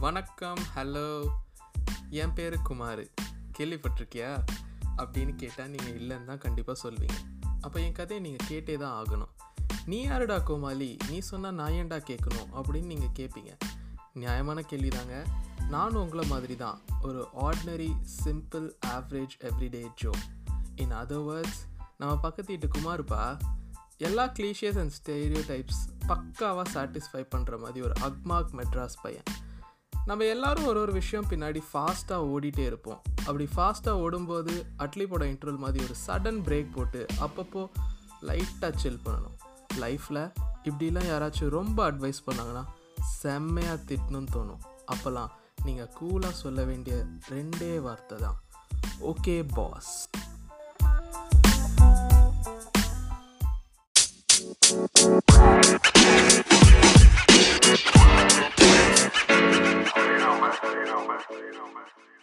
வணக்கம் ஹலோ என் பேர் குமார். கேள்விப்பட்டிருக்கியா? அப்படின்னு கேட்டால் நீங்கள் இல்லைன்னு தான் கண்டிப்பாக சொல்வீங்க. அப்போ என் கதையை நீங்கள் கேட்டே தான் ஆகணும். நீ யாருடா கோமாளி? நீ சொன்னால் நான் ஏன்டா கேட்கணும்? அப்படின்னு நீங்கள் கேட்பீங்க நியாயமான கேள்வி தாங்க நானும் உங்களை மாதிரி தான் ஒரு ordinary simple average everyday Joe in other words நம்ம பக்கத்து வீட்டு குமார்ப்பா எல்லா கிளீஷியஸ் அண்ட் ஸ்டேரியோ டைப்ஸ் பக்காவாக சாட்டிஸ்ஃபை பண்ணுற மாதிரி ஒரு அக்மார்க் மெட்ராஸ் பையன். நம்ம எல்லாரும் ஒரு ஒரு விஷயம் பின்னாடி ஃபாஸ்ட்டாக ஓடிட்டே இருப்போம். அப்படி ஃபாஸ்ட்டாக ஓடும்போது அட்லி போட இன்டர்வல் மாதிரி ஒரு சடன் பிரேக் போட்டு அப்பப்போ லைட்டாக சில் பண்ணணும். லைஃப்பில் இப்படிலாம் யாராச்சும் ரொம்ப அட்வைஸ் பண்ணாங்கன்னா செம்மையாக திட்டணும்னு தோணும். அப்போல்லாம் நீங்கள் கூலாக சொல்ல வேண்டிய ரெண்டே வார்த்தை தான். Okay boss man. You know, man.